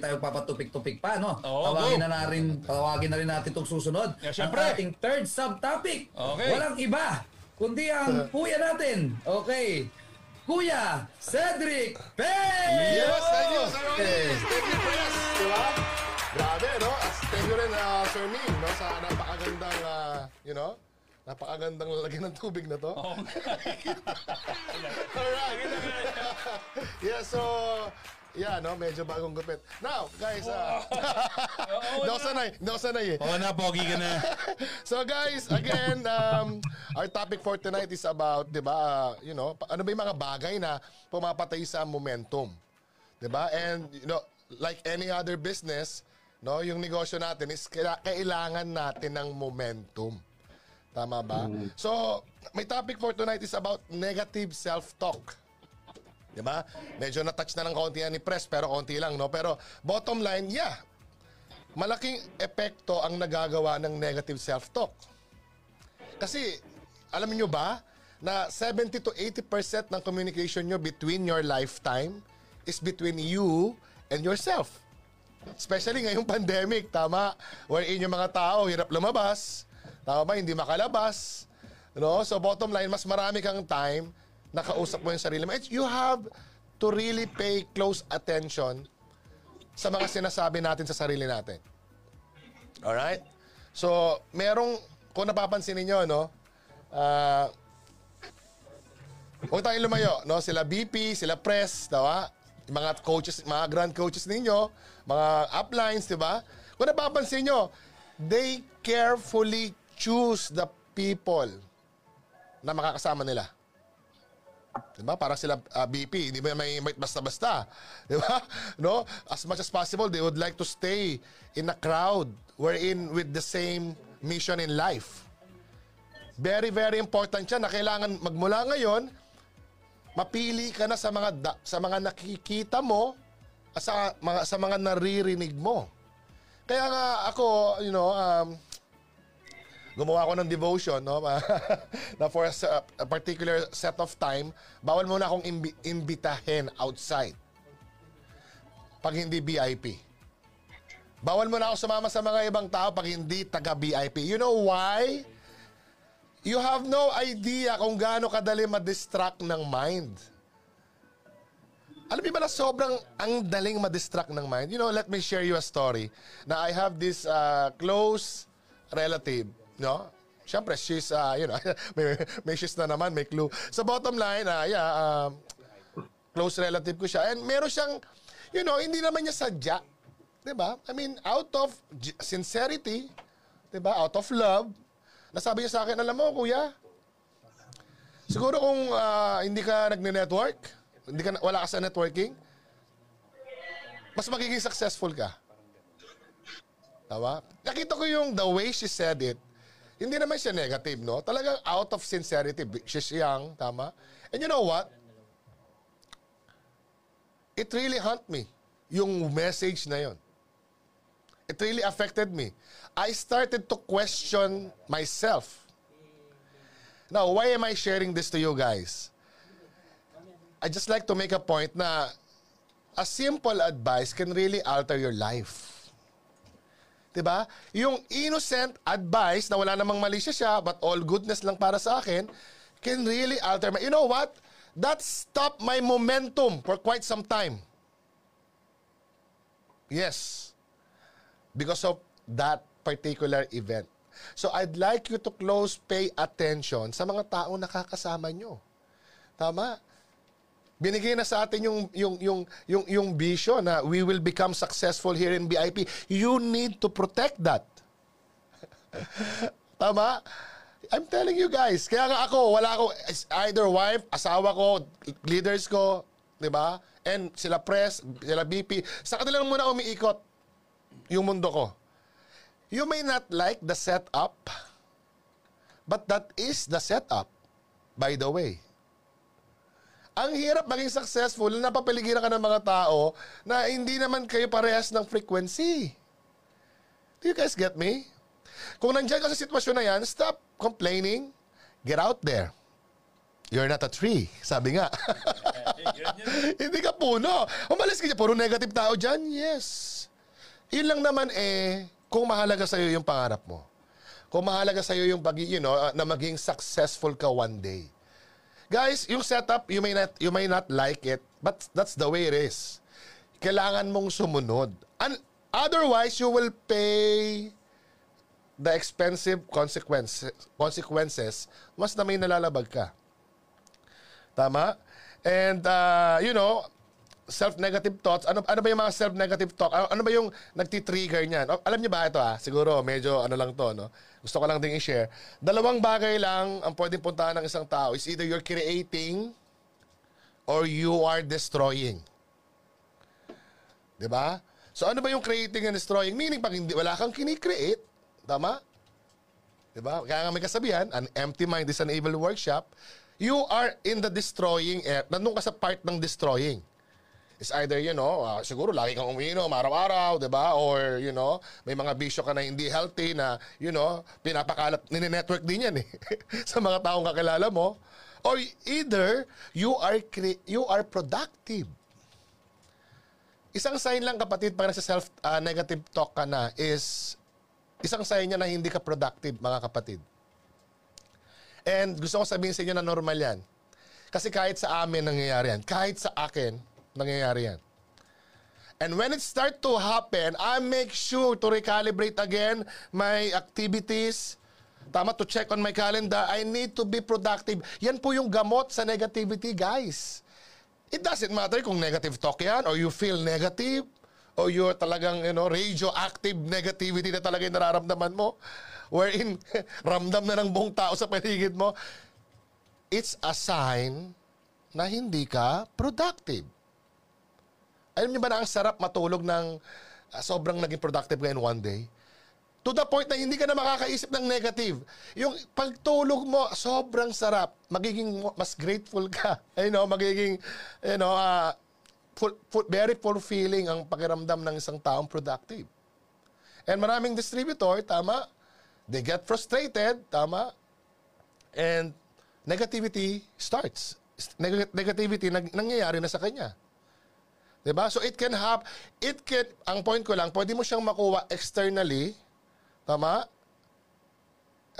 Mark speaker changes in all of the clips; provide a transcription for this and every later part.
Speaker 1: tayo papatupik-tupik pa, no?
Speaker 2: Oo,
Speaker 1: tawagin
Speaker 2: go.
Speaker 1: na natin, tawagin na rin natin itong susunod.
Speaker 2: Yeah,
Speaker 1: ang
Speaker 2: syempre.
Speaker 1: ating third subtopic.
Speaker 2: Okay.
Speaker 1: Walang iba, kundi ang kuya natin. Okay. Kuya Cedric Pay!
Speaker 3: Yes, thank you, Sir. Onis. Thank you, Press. Diba? Grabe, no? As thank you rin, uh, Sir Ming, no? Sa napakagandang, uh, you know, napakagandang lalagyan ng tubig na to.
Speaker 2: Oo.
Speaker 3: Alright. yeah, so, yeah, no? Medyo bagong gupit. Now, guys, uh, hindi ako sanay. Hindi ako sanay eh.
Speaker 4: Oo na, pogi ka na.
Speaker 3: So guys, again, um, our topic for tonight is about, 'di ba, uh, you know, pa- ano ba 'yung mga bagay na pumapatay sa momentum. 'Di ba? And you know, like any other business, no, 'yung negosyo natin is kaila- kailangan natin ng momentum. Tama ba? So, my topic for tonight is about negative self-talk. 'Di ba? Medyo na-touch na ng konti yan ni Press, pero konti lang, no? Pero bottom line, yeah, malaking epekto ang nagagawa ng negative self-talk. Kasi, alam niyo ba, na 70 to 80% ng communication nyo between your lifetime is between you and yourself. Especially ngayong pandemic, tama? Wherein yung mga tao, hirap lumabas, tama ba, hindi makalabas. No? So bottom line, mas marami kang time na kausap mo yung sarili mo. And You have to really pay close attention sa mga sinasabi natin sa sarili natin. Alright? So, merong, kung napapansin ninyo, no, ah, huwag tayong lumayo, no? Sila BP, sila press, dawa? Yung mga coaches, mga grand coaches ninyo, mga uplines, di ba? Kung napapansin nyo, they carefully choose the people na makakasama nila. Diba? Para sila ah, BP, hindi ba may, may basta-basta. Diba? No? As much as possible, they would like to stay in a crowd wherein with the same mission in life. Very, very important yan na kailangan magmula ngayon, mapili ka na sa mga da- sa mga nakikita mo sa mga sa mga naririnig mo. Kaya nga ako, you know, um, gumawa ako ng devotion, no? na for a, a particular set of time, bawal muna akong imbi- imbitahin outside. Pag hindi VIP. Bawal muna ako sumama sa mga ibang tao pag hindi taga-VIP. You know why? You have no idea kung gaano kadali ma-distract ng mind. Alam niyo ba na sobrang ang daling ma-distract ng mind? You know, let me share you a story. Na I have this uh, close relative, no? Siyempre, she's, uh, you know, may, may she's na naman, may clue. Sa bottom line, uh, yeah, um, close relative ko siya. And meron siyang, you know, hindi naman niya sadya. ba? I mean, out of sincerity, ba? Out of love, nasabi niya sa akin, alam mo, kuya, siguro kung ah, hindi ka nagne-network, hindi ka, wala ka sa networking, mas magiging successful ka. Tama? Nakita ko yung the way she said it, hindi naman siya negative, no? Talagang out of sincerity. She's young, tama? And you know what? It really haunt me, yung message na yon. It really affected me. I started to question myself. Now, why am I sharing this to you guys? I just like to make a point na a simple advice can really alter your life. 'Di ba? Yung innocent advice na wala namang mali siya but all goodness lang para sa akin, can really alter my... You know what? That stopped my momentum for quite some time. Yes. Because of that particular event. So I'd like you to close pay attention sa mga taong nakakasama nyo. Tama? Binigay na sa atin yung yung yung yung yung vision na we will become successful here in BIP. You need to protect that. Tama? I'm telling you guys. Kaya nga ako, wala ako either wife, asawa ko, leaders ko, 'di ba? And sila press, sila BP. Sa kanila muna umiikot yung mundo ko. You may not like the setup, but that is the setup, by the way. Ang hirap maging successful na napapaligiran ka ng mga tao na hindi naman kayo parehas ng frequency. Do you guys get me? Kung nandiyan ka sa sitwasyon na yan, stop complaining. Get out there. You're not a tree. Sabi nga. Hindi ka puno. Umalis ka dyan. Puro negative tao dyan. Yes. Yun lang naman eh, kung mahalaga sa'yo yung pangarap mo. Kung mahalaga sa'yo yung pag, you know, uh, na maging successful ka one day. Guys, yung setup, you may not, you may not like it, but that's the way it is. Kailangan mong sumunod. And otherwise, you will pay the expensive consequences, consequences mas na may nalalabag ka. Tama? And, uh, you know, self-negative thoughts. Ano, ano ba yung mga self-negative talk? Ano, ano ba yung nagti-trigger niyan? O, alam niyo ba ito ah? Siguro medyo ano lang to, no? Gusto ko lang din i-share. Dalawang bagay lang ang pwedeng puntahan ng isang tao is either you're creating or you are destroying. 'Di ba? So ano ba yung creating and destroying? Meaning pag hindi wala kang kini-create, tama? 'Di ba? Kaya nga may kasabihan, an empty mind is an evil workshop you are in the destroying, eh, nandun ka sa part ng destroying. It's either, you know, uh, siguro lagi kang umiinom araw-araw, di ba? Or, you know, may mga bisyo ka na hindi healthy na, you know, pinapakalat, nini-network din yan eh. sa mga taong kakilala mo. Or either, you are, you are productive. Isang sign lang kapatid pag nasa self-negative uh, talk ka na is, isang sign niya na hindi ka productive, mga kapatid. And gusto ko sabihin sa inyo na normal yan. Kasi kahit sa amin nangyayari yan. Kahit sa akin, nangyayari yan. And when it start to happen, I make sure to recalibrate again my activities. Tama, to check on my calendar. I need to be productive. Yan po yung gamot sa negativity, guys. It doesn't matter kung negative talk yan or you feel negative o you're talagang, you know, radioactive negativity na talaga yung nararamdaman mo wherein ramdam na ng buong tao sa paligid mo, it's a sign na hindi ka productive. Alam niyo ba na ang sarap matulog ng uh, sobrang naging productive ngayon one day? To the point na hindi ka na makakaisip ng negative. Yung pagtulog mo, sobrang sarap. Magiging mas grateful ka. You know, magiging, you know, uh, full, full, very fulfilling ang pakiramdam ng isang taong productive. And maraming distributor, tama, They get frustrated, tama? And negativity starts. Neg- negativity nag- nangyayari na sa kanya. 'Di ba? So it can have it can ang point ko lang, pwede mo siyang makuha externally, tama?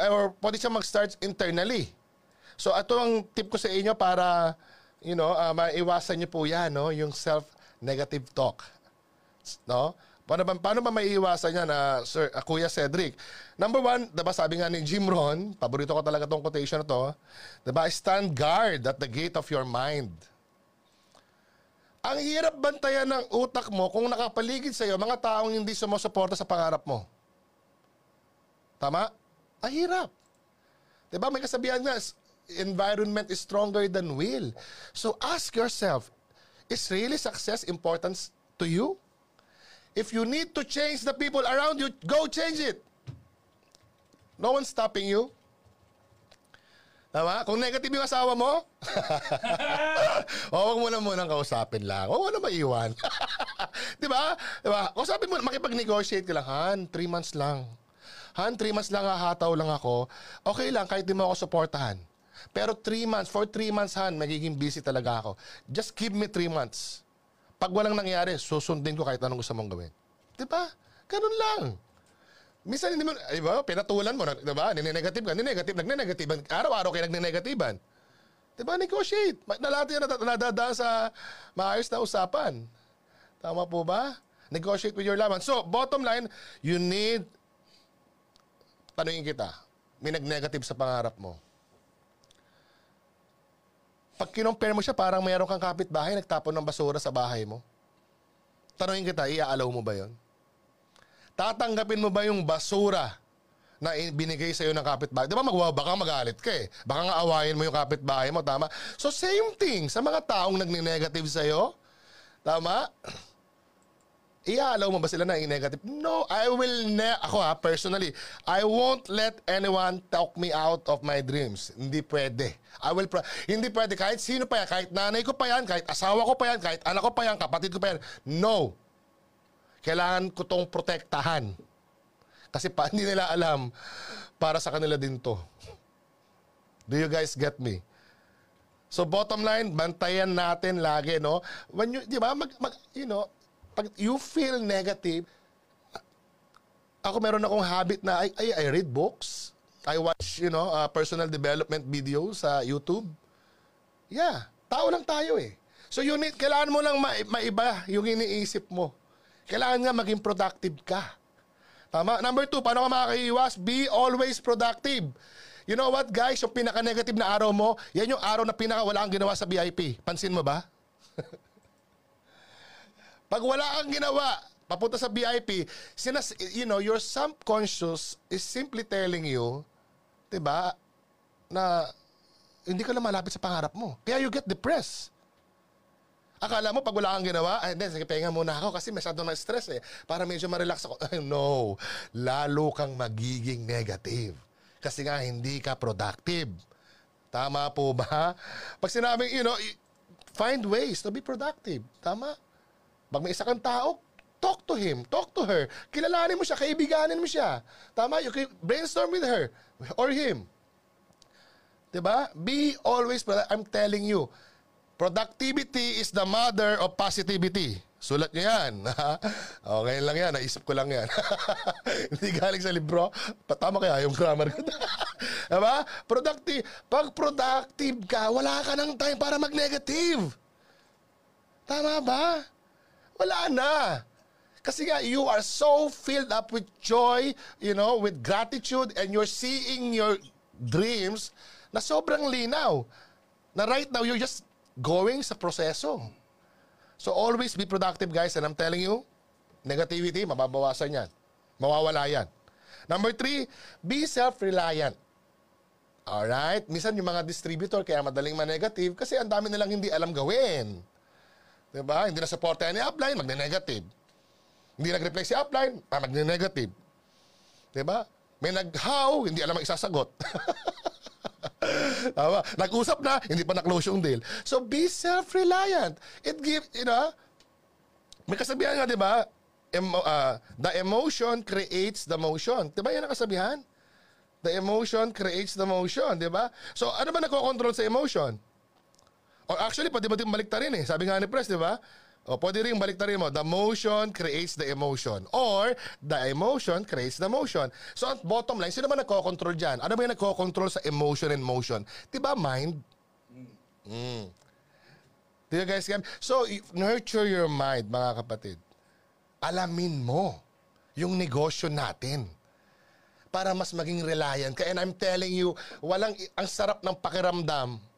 Speaker 3: Or pwede siyang mag-start internally. So ito ang tip ko sa inyo para you know, uh, maiwasan niyo po 'yan, no, yung self negative talk. No? Paano ba, paano ba maiiwasan yan, uh, Sir, uh, Kuya Cedric? Number one, diba sabi nga ni Jim Ron, paborito ko talaga tong quotation na to, diba, stand guard at the gate of your mind. Ang hirap bantayan ng utak mo kung nakapaligid sa iyo mga taong hindi sumusuporta sa pangarap mo. Tama? Ang hirap. Diba? May kasabihan nga, environment is stronger than will. So ask yourself, is really success important to you? If you need to change the people around you, go change it. No one's stopping you. Tama? Kung negative yung asawa mo, o huwag mo na munang kausapin lang. Huwag mo na maiwan. Di ba? Di ba? Kausapin mo, makipag-negotiate ka lang. Han, three months lang. Han, three months lang hahataw lang ako. Okay lang, kahit di mo ako supportahan. Pero three months, for three months, Han, magiging busy talaga ako. Just give me three months. Pag walang nangyari, susundin ko kahit anong gusto mong gawin. Di ba? Ganun lang. Minsan hindi mo, di ba, pinatulan mo, di ba? Nine-negative ka, nine-negative, nagne-negativean. Araw-araw kayo nagne-negativean. Di ba? Negotiate. Lahat yan nadadaan sa maayos na usapan. Tama po ba? Negotiate with your laban. So, bottom line, you need, tanungin kita, may nag-negative sa pangarap mo pag kinompare mo siya, parang mayroon kang kapitbahay, nagtapon ng basura sa bahay mo. Tanungin kita, iaalaw mo ba yon? Tatanggapin mo ba yung basura na binigay sa iyo ng kapitbahay? Di ba magwa, baka magalit ka eh. Baka nga awayin mo yung kapitbahay mo, tama? So same thing sa mga taong nagni-negative sa iyo. Tama? Iaalaw mo ba sila na i-negative? No, I will ne ako ha, personally, I won't let anyone talk me out of my dreams. Hindi pwede. I will hindi pwede kahit sino pa yan, kahit nanay ko pa yan, kahit asawa ko pa yan, kahit anak ko pa yan, kapatid ko pa yan. No. Kailangan ko tong protektahan. Kasi pa hindi nila alam para sa kanila din to. Do you guys get me? So bottom line, bantayan natin lagi, no? When you, di ba, mag, mag, you know, pag you feel negative, ako meron akong habit na I, I, I read books. I watch, you know, uh, personal development videos sa YouTube. Yeah, tao lang tayo eh. So you need, kailangan mo lang ma- maiba yung iniisip mo. Kailangan nga maging productive ka. Tama? Number two, paano ka makakaiwas? Be always productive. You know what guys, yung pinaka-negative na araw mo, yan yung araw na pinaka wala kang ginawa sa VIP. Pansin mo ba? Pag wala kang ginawa, papunta sa VIP, sinas, you know, your subconscious is simply telling you, 'di ba, na hindi ka na malapit sa pangarap mo. Kaya you get depressed. Akala mo pag wala kang ginawa, ay hindi, sige, pahinga muna ako kasi masyado na stress eh. Para medyo ma-relax ako. no, lalo kang magiging negative. Kasi nga hindi ka productive. Tama po ba? Pag sinabing, you know, find ways to be productive. Tama? Pag may isa kang tao, talk to him, talk to her. Kilalanin mo siya, kaibiganin mo siya. Tama? You can brainstorm with her or him. 'Di ba? Be always I'm telling you, productivity is the mother of positivity. Sulat niyo yan. okay lang yan. Naisip ko lang yan. Hindi galing sa libro. Patama kaya yung grammar ko. diba? Productive. Pag productive ka, wala ka ng time para mag-negative. Tama ba? Wala na. Kasi nga, you are so filled up with joy, you know, with gratitude, and you're seeing your dreams na sobrang linaw. Na right now, you're just going sa proseso. So always be productive guys and I'm telling you, negativity, mababawasan yan. Mawawala yan. Number three, be self-reliant. Alright? Minsan yung mga distributor kaya madaling ma-negative kasi ang dami nilang hindi alam gawin. Diba? Hindi na supportahan ni upline, magne-negative. Hindi nag-reply si upline, ah, magne-negative. Diba? May nag-how, hindi alam ang isasagot. Tama. Nag-usap na, hindi pa na-close yung deal. So, be self-reliant. It gives, you know, may kasabihan nga, di ba? Emo, uh, the emotion creates the motion. Di ba yan ang kasabihan? The emotion creates the motion, di ba? So, ano ba nagko-control sa emotion? Or actually, pwede ba din rin eh. Sabi nga ni Press, di ba? O pwede rin baliktarin mo, the motion creates the emotion. Or, the emotion creates the motion. So, at bottom line, sino ba nagko-control dyan? Ano ba yung nagko-control sa emotion and motion? Diba mind? Mm. Diba guys? So, nurture your mind, mga kapatid. Alamin mo yung negosyo natin para mas maging reliant. And I'm telling you, walang, ang sarap ng pakiramdam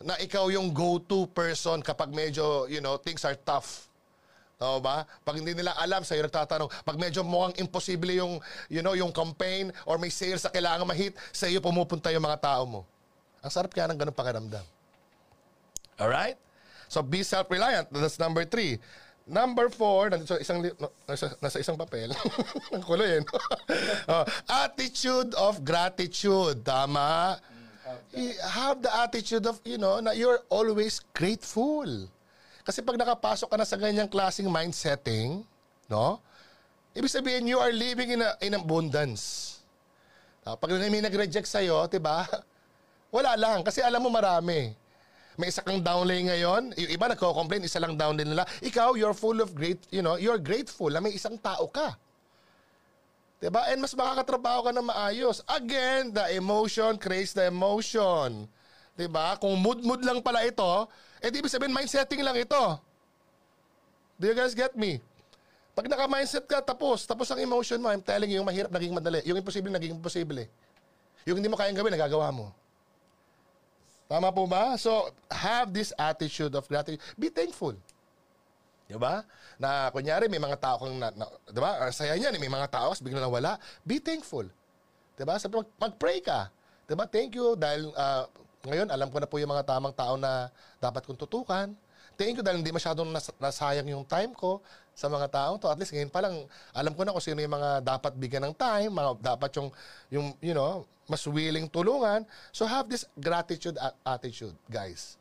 Speaker 3: na ikaw yung go-to person kapag medyo, you know, things are tough. Tama ba? Pag hindi nila alam, sa'yo nagtatanong. Pag medyo mukhang imposible yung, you know, yung campaign or may sales sa kailangan mahit, sa iyo pumupunta yung mga tao mo. Ang sarap kaya ng ganun pakiramdam. Alright? So, be self-reliant. That's number three. Number four, nandito isang, nasa, nasa isang papel. Ang kulo yun. oh, attitude of gratitude. Tama? Have the attitude of, you know, na you're always grateful. Kasi pag nakapasok ka na sa ganyang klaseng mind setting, no? Ibig sabihin, you are living in, a, in abundance. Uh, pag may nag-reject sa'yo, di ba? Wala lang, kasi alam mo marami. May isa kang downlay ngayon, yung iba nagko-complain, isa lang downlay nila. Ikaw, you're full of great, you know, you're grateful na may isang tao ka. Diba? And mas makakatrabaho ka na maayos. Again, the emotion creates the emotion. Diba? Kung mood-mood lang pala ito, eh di sabihin mind lang ito. Do you guys get me? Pag naka-mindset ka, tapos. Tapos ang emotion mo, I'm telling you, yung mahirap naging madali. Yung imposible naging imposible. Yung hindi mo kayang gawin, nagagawa mo. Tama po ba? So, have this attitude of gratitude. Be thankful. Di ba? Na kunyari may mga tao kang, na, na, di ba? Ang saya niyan, may mga tao kasi biglang nawala. Be thankful. Di ba? Sabi, mag, mag-pray ka. Di ba? Thank you dahil uh, ngayon alam ko na po yung mga tamang tao na dapat kong tutukan. Thank you dahil hindi masyadong nas- nasayang yung time ko sa mga tao to. At least ngayon pa lang, alam ko na kung sino yung mga dapat bigyan ng time, mga dapat yung, yung you know, mas willing tulungan. So have this gratitude attitude, guys.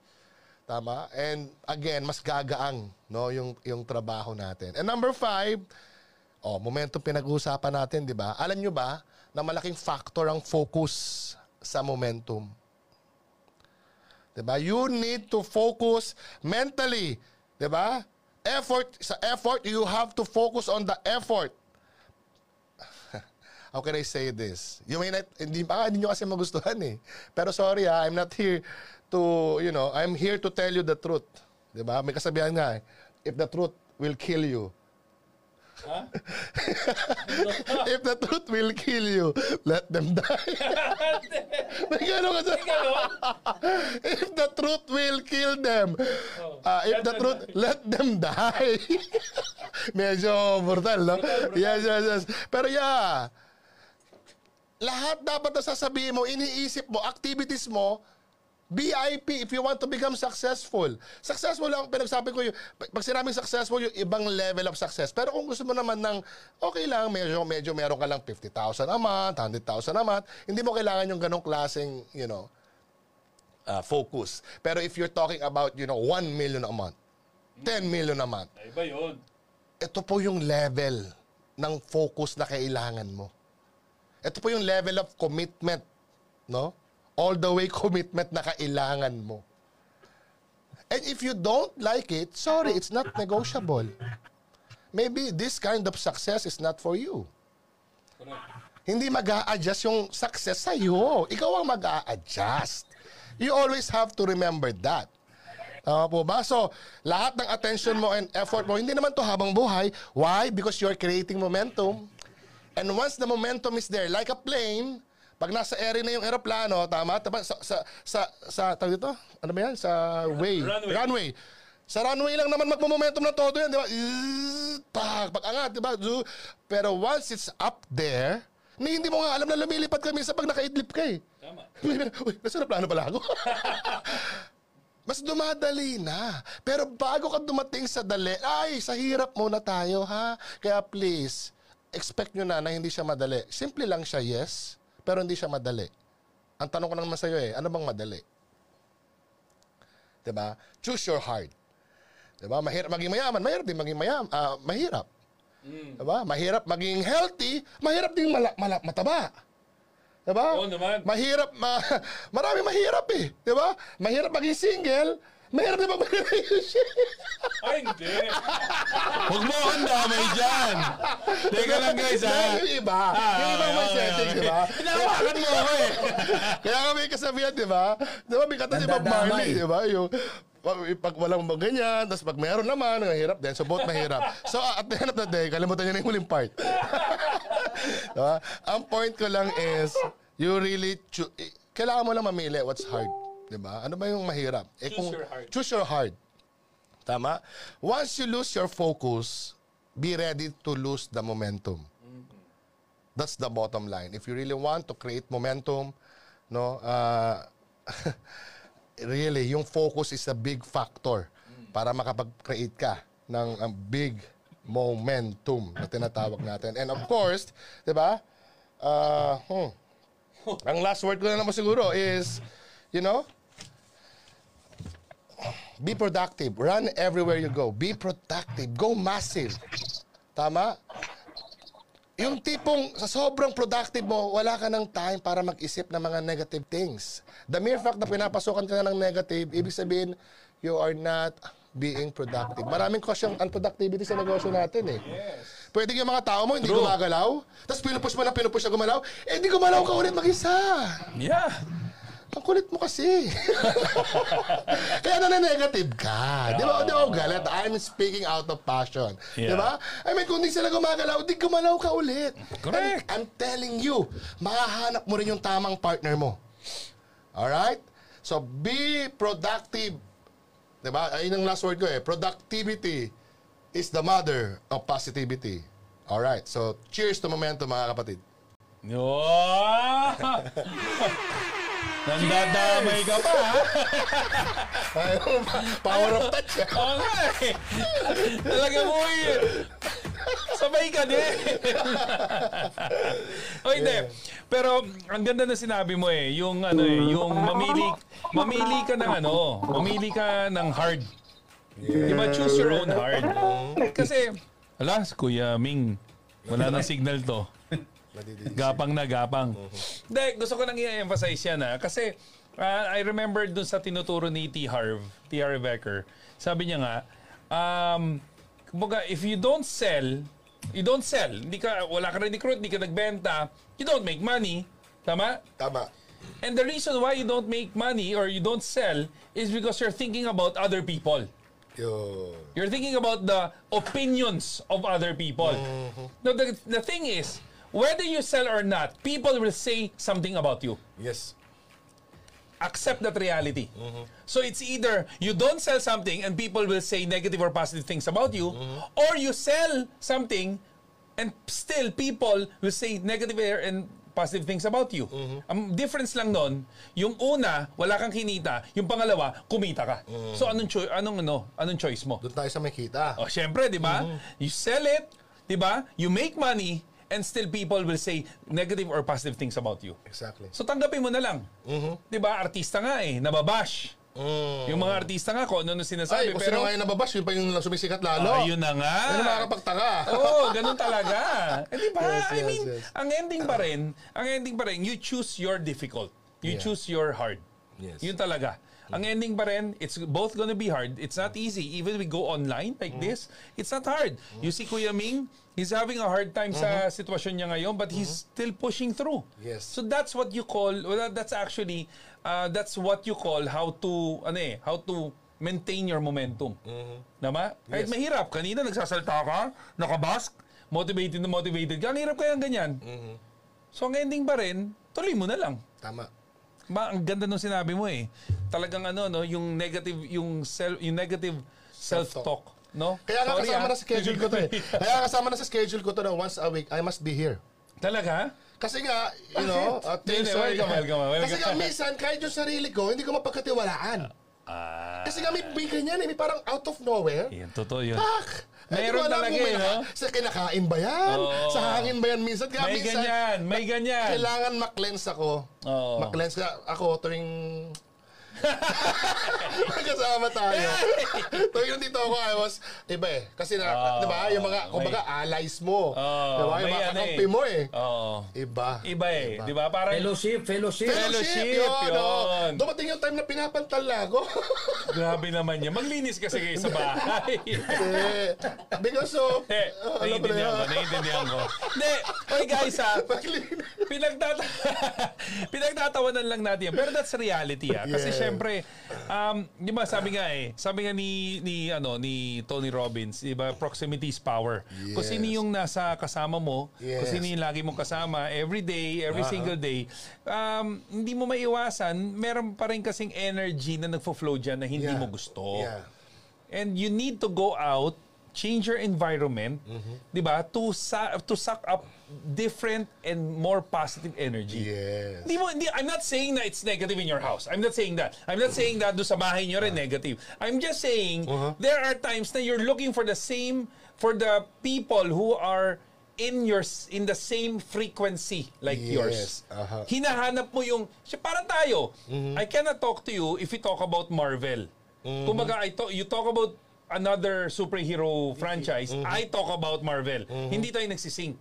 Speaker 3: Tama? And again, mas gagaang no, yung, yung trabaho natin. And number five, oh, momentum pinag-uusapan natin, di ba? Alam nyo ba na malaking factor ang focus sa momentum? 'Di? You need to focus mentally, 'di ba? Effort sa effort you have to focus on the effort. How can I say this? You may not, hindi baka hindi nyo kasi magustuhan eh. Pero sorry ha, I'm not here to, you know, I'm here to tell you the truth. 'Di ba? May kasabihan nga eh, if the truth will kill you, If the truth will kill you, let them die. May gano'n ka sa- If the truth will kill them, uh, if the truth, let them die. Medyo brutal, no? Yes, yes, yes. Pero yeah, lahat dapat na sasabihin mo, iniisip mo, activities mo, BIP if you want to become successful. Successful lang, pinagsabi ko yung, pag sinabing successful, yung ibang level of success. Pero kung gusto mo naman ng, okay lang, medyo, medyo meron ka lang 50,000 a month, 100,000 a month, hindi mo kailangan yung ganong klaseng, you know, uh, focus. Pero if you're talking about, you know, 1 million a month, 10 million a month,
Speaker 2: Ay ba yun?
Speaker 3: ito po yung level ng focus na kailangan mo. Ito po yung level of commitment, no? All the way commitment na kailangan mo. And if you don't like it, sorry, it's not negotiable. Maybe this kind of success is not for you. Hindi mag adjust yung success sa'yo. Ikaw ang mag adjust You always have to remember that. Tama po ba? So, lahat ng attention mo and effort mo, hindi naman to habang buhay. Why? Because you're creating momentum. And once the momentum is there, like a plane, pag nasa area na yung eroplano, tama? tama sa, sa, sa, sa, tawag dito? Ano ba yan? Sa way.
Speaker 2: Runway.
Speaker 3: runway. Sa runway lang naman magmo-momentum ng todo yan, di ba? Tak, pag angat, di ba? Pero once it's up there, ni hindi mo nga alam na lumilipad kami sa pag nakaidlip ka eh.
Speaker 2: Tama.
Speaker 3: Uy, nasa plano pala ako. Mas dumadali na. Pero bago ka dumating sa dali, ay, sa hirap muna tayo, ha? Kaya please, expect nyo na na hindi siya madali. Simple lang siya, yes, pero hindi siya madali. Ang tanong ko naman sa'yo eh, ano bang madali? 'Di ba? Choose your heart. 'Di ba? Mahirap maging mayaman, mahirap din maging mayam, ah, mahirap.
Speaker 2: Mm.
Speaker 3: 'Di ba? Mahirap maging healthy, mahirap din mala, mala, mataba. 'Di ba?
Speaker 2: Oo naman.
Speaker 3: Mahirap ma marami mahirap eh, 'di ba? Mahirap maging single, mahirap din mag-relationship.
Speaker 2: Ay, hindi. Huwag mo akong damay dyan. Teka lang guys, ha?
Speaker 3: yung iba, yung ibang may settings, 'di ba?
Speaker 2: Hinawakan mo ako eh.
Speaker 3: Kaya kami kasabihan, di ba? Di ba, may kata si Bob. Marley, di ba? Yung, pag, pag walang mga ganyan, tapos pag meron naman, mahirap din. So, both mahirap. So, at the end of the day, kalimutan nyo na yung huling part. diba? Ang point ko lang is, you really, eh, kailangan mo lang mamili what's hard. Diba? Ano ba yung mahirap? Eh,
Speaker 2: Choose your heart.
Speaker 3: Choose your heart. Tama? Once you lose your focus, be ready to lose the momentum. That's the bottom line. If you really want to create momentum, no, uh, really, yung focus is a big factor para makapag-create ka ng um, big momentum na tinatawag natin. And of course, di ba, uh, hmm, ang last word ko na naman siguro is, you know, be productive. Run everywhere you go. Be productive. Go massive. Tama? Yung tipong sa sobrang productive mo, wala ka ng time para mag-isip ng mga negative things. The mere fact na pinapasukan ka ng negative, ibig sabihin, you are not being productive. Maraming cause yung unproductivity sa negosyo natin eh. Pwede yung mga tao mo, hindi gumagalaw. Tapos pinupush mo na pinupush na gumalaw. Eh, hindi gumalaw ka ulit mag-isa.
Speaker 2: Yeah.
Speaker 3: Ang kulit mo kasi. Kaya na-negative ka. Di ba? Di ba, galit? I'm speaking out of passion. Di
Speaker 2: Yeah.
Speaker 3: ba? I mean, kung di sila gumagalaw, di gumalaw ka ulit.
Speaker 2: Correct.
Speaker 3: And I'm telling you, makahanap mo rin yung tamang partner mo. Alright? So, be productive. Di ba? Ayun ang last word ko eh. Productivity is the mother of positivity. Alright. So, cheers to momentum, mga kapatid.
Speaker 2: Wow! Nandadamay ka pa, ha?
Speaker 3: Ayun, Power of touch.
Speaker 2: Oo nga eh. Talaga mo eh. Sabay ka din. o hindi. Pero ang ganda na sinabi mo eh, yung ano eh, yung mamili mamili ka ng ano, mamili ka ng hard. Di ba choose your own hard? Kasi ala, si Kuya Ming, wala nang signal to. Gapang na gapang. Hindi, gusto ko nang i-emphasize yan ha. Kasi Ah, I remember dun sa tinuturo ni T. Harv, T. Harv Eker, sabi niya nga, um, kumbaga, if you don't sell, you don't sell, hindi ka, wala ka recruit, hindi ka nagbenta, you don't make money. Tama?
Speaker 3: Tama.
Speaker 2: And the reason why you don't make money or you don't sell is because you're thinking about other people.
Speaker 3: Yun.
Speaker 2: You're thinking about the opinions of other people. No, the, the thing is, whether you sell or not, people will say something about you.
Speaker 3: Yes.
Speaker 2: Accept that reality. So it's either you don't sell something and people will say negative or positive things about you, or you sell something and still people will say negative and positive things about you. Ang difference lang nun, yung una, wala kang kinita, yung pangalawa, kumita ka. So anong cho- anong ano, anong choice mo?
Speaker 3: Doon tayo sa may kita.
Speaker 2: Oh, syempre, 'di ba? You sell it, 'di ba? You make money and still people will say negative or positive things about you.
Speaker 3: Exactly.
Speaker 2: So tanggapin mo na lang. 'Di ba? Artista nga eh, nababash.
Speaker 3: Mm.
Speaker 2: Yung mga artista nga kung ano
Speaker 3: Ay,
Speaker 2: sinasabi
Speaker 3: kung
Speaker 2: pero
Speaker 3: sino yung nababash, yun pa yung sumisikat lalo.
Speaker 2: Ah, yun na nga.
Speaker 3: Ano makakapagtaka?
Speaker 2: Oo, oh, ganun talaga. Eh, di ba?
Speaker 3: Yes,
Speaker 2: I
Speaker 3: yes,
Speaker 2: mean,
Speaker 3: yes.
Speaker 2: ang ending pa rin, ang ending pa rin, you choose your difficult. You
Speaker 3: Yeah.
Speaker 2: choose your hard.
Speaker 3: Yes.
Speaker 2: Yun talaga. Ang ending pa rin, it's both gonna be hard. It's not easy. Even we go online like
Speaker 3: Mm.
Speaker 2: this, it's not hard. You see Kuya Ming, he's having a hard time sa sitwasyon niya ngayon, but he's still pushing through.
Speaker 3: Mm-hmm. Yes.
Speaker 2: So that's what you call, well, that's actually, uh, that's what you call how to, ano eh, how to maintain your momentum. Nama? Kahit
Speaker 3: Yes.
Speaker 2: mahirap. Kanina nagsasalta ka, nakabask, motivated na motivated ka. Ang hirap kaya ganyan. So ang ending pa rin, tuloy mo na lang.
Speaker 3: Tama.
Speaker 2: Ba, ang ganda nung sinabi mo eh. Talagang ano no, yung negative yung self yung negative self-talk, no?
Speaker 3: Kaya nga
Speaker 2: Sorry,
Speaker 3: kasama
Speaker 2: ah.
Speaker 3: na sa schedule ko to eh. Kaya kasama na sa schedule ko to na once a week, I must be here.
Speaker 2: Talaga?
Speaker 3: Kasi nga, you know, uh, things
Speaker 2: Hindi,
Speaker 3: are...
Speaker 2: welcome, welcome, welcome.
Speaker 3: Kasi nga, minsan, kahit yung sarili ko, hindi ko mapagkatiwalaan.
Speaker 2: Ah.
Speaker 3: Kasi nga, may, may ganyan eh, may parang out of nowhere.
Speaker 2: Yan, totoo yun.
Speaker 3: Pak! Eh,
Speaker 2: Meron talaga eh, no?
Speaker 3: Sa kinakain ba yan?
Speaker 2: Oo.
Speaker 3: Sa hangin ba yan minsan? Kaya
Speaker 2: May
Speaker 3: minsan,
Speaker 2: ganyan, may ganyan.
Speaker 3: Kailangan mag-cleanse ako.
Speaker 2: Oo.
Speaker 3: Mag-cleanse ka ako tuwing... Magkasama tayo. tuwing nandito ako, I was... Iba eh. Kasi na,
Speaker 2: Oo.
Speaker 3: di ba, yung mga,
Speaker 2: May-
Speaker 3: kumbaga, allies mo.
Speaker 2: Oo,
Speaker 3: di ba? Yung mga
Speaker 2: ano eh.
Speaker 3: kakampi mo eh.
Speaker 2: Oo.
Speaker 3: Iba.
Speaker 2: Iba eh, di ba? Parang
Speaker 1: Fellowship, fellowship.
Speaker 2: Fellowship,
Speaker 3: yun. oh.
Speaker 2: yun.
Speaker 3: Dumating yung time na pinapantal na ako.
Speaker 2: grabe naman yan. Maglinis kasi kayo sa bahay.
Speaker 3: eh, because of...
Speaker 2: Eh,
Speaker 3: uh, alam mo na
Speaker 2: naiintindihan ko,
Speaker 3: yun.
Speaker 2: naiintindihan ko. Hindi, oy guys ha,
Speaker 3: Maglinis.
Speaker 2: pinagtata pinagtatawanan lang natin yan. Pero that's reality ha. Kasi
Speaker 3: Yeah.
Speaker 2: Syempre, um, di ba sabi nga eh, sabi nga ni, ni, ano, ni Tony Robbins, di ba, proximity is power. Kung
Speaker 3: Yes.
Speaker 2: sino yung nasa kasama mo, kung
Speaker 3: Yes.
Speaker 2: sino yung lagi mong kasama, every day, every single day, um, hindi mo maiwasan, meron pa rin kasing energy na nagfo-flow dyan na hindi
Speaker 3: Yeah.
Speaker 2: mo gusto.
Speaker 3: Yeah.
Speaker 2: And you need to go out, change your environment,
Speaker 3: Mm-hmm.
Speaker 2: 'di ba? To sa- to suck up different and more positive energy.
Speaker 3: Yes.
Speaker 2: Hindi mo hindi I'm not saying that it's negative in your house. I'm not saying that. I'm not saying that do sa bahay niyo rin negative. I'm just saying
Speaker 3: Uh-huh.
Speaker 2: there are times na you're looking for the same for the people who are in your in the same frequency like
Speaker 3: Yes.
Speaker 2: yours.
Speaker 3: Aha.
Speaker 2: Hinahanap mo yung siya parang tayo.
Speaker 3: Mm-hmm.
Speaker 2: I cannot talk to you if we talk about Marvel. Kumbaga I talk, you talk about another superhero franchise,
Speaker 3: Mm-hmm.
Speaker 2: I talk about Marvel. Hindi tayo nagsisync.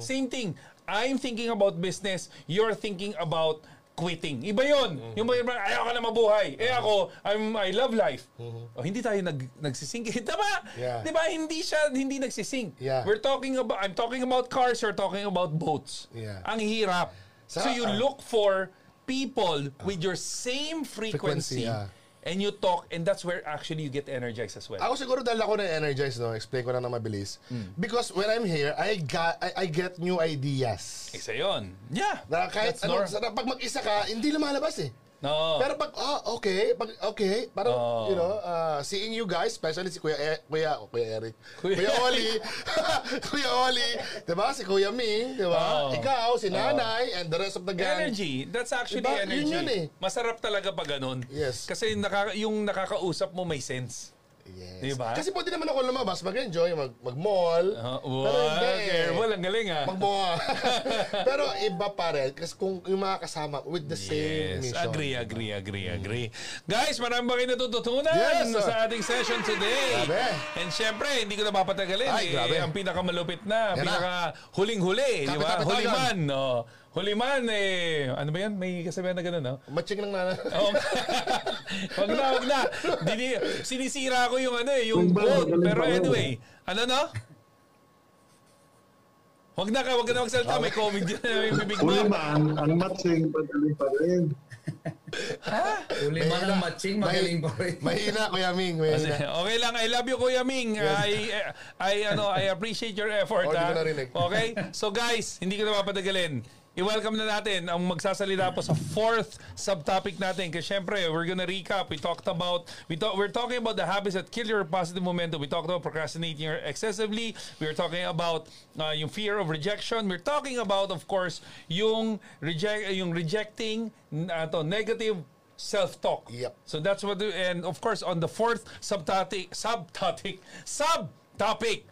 Speaker 2: Same thing. I'm thinking about business, you're thinking about quitting. Iba yon.
Speaker 3: Mm-hmm.
Speaker 2: Yung mga ayaw ka na mabuhay. Eh ako, I'm, I love life. O, hindi tayo nag, nagsisync. Tama?
Speaker 3: Mm-hmm. Yeah.
Speaker 2: Di ba? Hindi siya, hindi nagsisync.
Speaker 3: Yeah.
Speaker 2: We're talking about, I'm talking about cars, you're talking about boats.
Speaker 3: Yeah.
Speaker 2: Ang hirap.
Speaker 3: Sa-
Speaker 2: so you
Speaker 3: ah.
Speaker 2: look for people with your same
Speaker 3: Frequency,
Speaker 2: frequency,
Speaker 3: ah.
Speaker 2: And you talk and that's where actually you get energized as well.
Speaker 3: Ako siguro dahil ako na-energize, no? Explain ko na mabilis.
Speaker 2: Hmm.
Speaker 3: Because when I'm here, I, got, I, I get new ideas.
Speaker 2: Isa yun. Yeah.
Speaker 3: Na kahit
Speaker 2: That's
Speaker 3: ano,
Speaker 2: nor-
Speaker 3: sa- pag mag-isa ka, hindi lumalabas eh.
Speaker 2: No.
Speaker 3: Pero pag, ah, okay, pag, okay, parang,
Speaker 2: Oh.
Speaker 3: you know, uh, seeing you guys, especially si Kuya, e- Kuya, oh, Kuya Eric,
Speaker 2: Kuya
Speaker 3: Kuya, Oli, Kuya Oli, di ba? Si Kuya Ming, di ba?
Speaker 2: Oh.
Speaker 3: Ikaw, si Nanay, and the rest of the gang.
Speaker 2: Energy. That's actually
Speaker 3: Diba? Yun
Speaker 2: energy.
Speaker 3: yun eh.
Speaker 2: Masarap talaga pag ganun.
Speaker 3: Yes.
Speaker 2: Kasi nakaka- yung nakakausap mo may sense.
Speaker 3: Yes.
Speaker 2: Diba?
Speaker 3: Kasi pwede naman ako lumabas, mag-enjoy, mag- mag-mall.
Speaker 2: Uh,
Speaker 3: pero hindi.
Speaker 2: careful. Ang galing ah.
Speaker 3: Mag-mall. pero iba pa rin, kasi kung yung mga kasama with the same
Speaker 2: Yes,
Speaker 3: mission.
Speaker 2: agree, agree, agree, agree. Guys, marami ba kayo natututunan
Speaker 3: Yes,
Speaker 2: sa ating session today.
Speaker 3: Grabe.
Speaker 2: And syempre, hindi ko na papatagalin.
Speaker 3: Ay,
Speaker 2: eh,
Speaker 3: grabe.
Speaker 2: Ang pinakamalupit na, pinaka huling-huli, di ba?
Speaker 3: Kapit-kapit
Speaker 2: Huli man. Eh, ano ba yan? May kasabihan na gano'n, no?
Speaker 3: Matching lang na.
Speaker 2: Oo. wag na, wag na. Dini, sinisira ko yung ano eh, yung
Speaker 4: magaling
Speaker 2: Pero anyway, ano no? Wag na ka, wag ka na magsalita. May comment dyan na yung bibig mo.
Speaker 4: Huli man, ang matching pagaling pa rin.
Speaker 1: Uli man ang matching, magaling pa rin.
Speaker 3: Mahina, Kuya Ming. Mahina.
Speaker 2: Okay lang, I love you Kuya Ming. I, I, ano, I appreciate your effort.
Speaker 3: Oh,
Speaker 2: ha? Okay? So guys, hindi ko na mapatagalin. I-welcome na natin ang magsasalita po sa fourth subtopic natin. Kasi syempre, we're gonna recap. We talked about, we talk, we're talking about the habits that kill your positive momentum. We talked about procrastinating excessively. We were talking about uh, yung fear of rejection. We're talking about, of course, yung, reject, yung rejecting uh, to, negative self-talk.
Speaker 3: Yep.
Speaker 2: So that's what, and of course, on the fourth subtopic, subtopic, subtopic,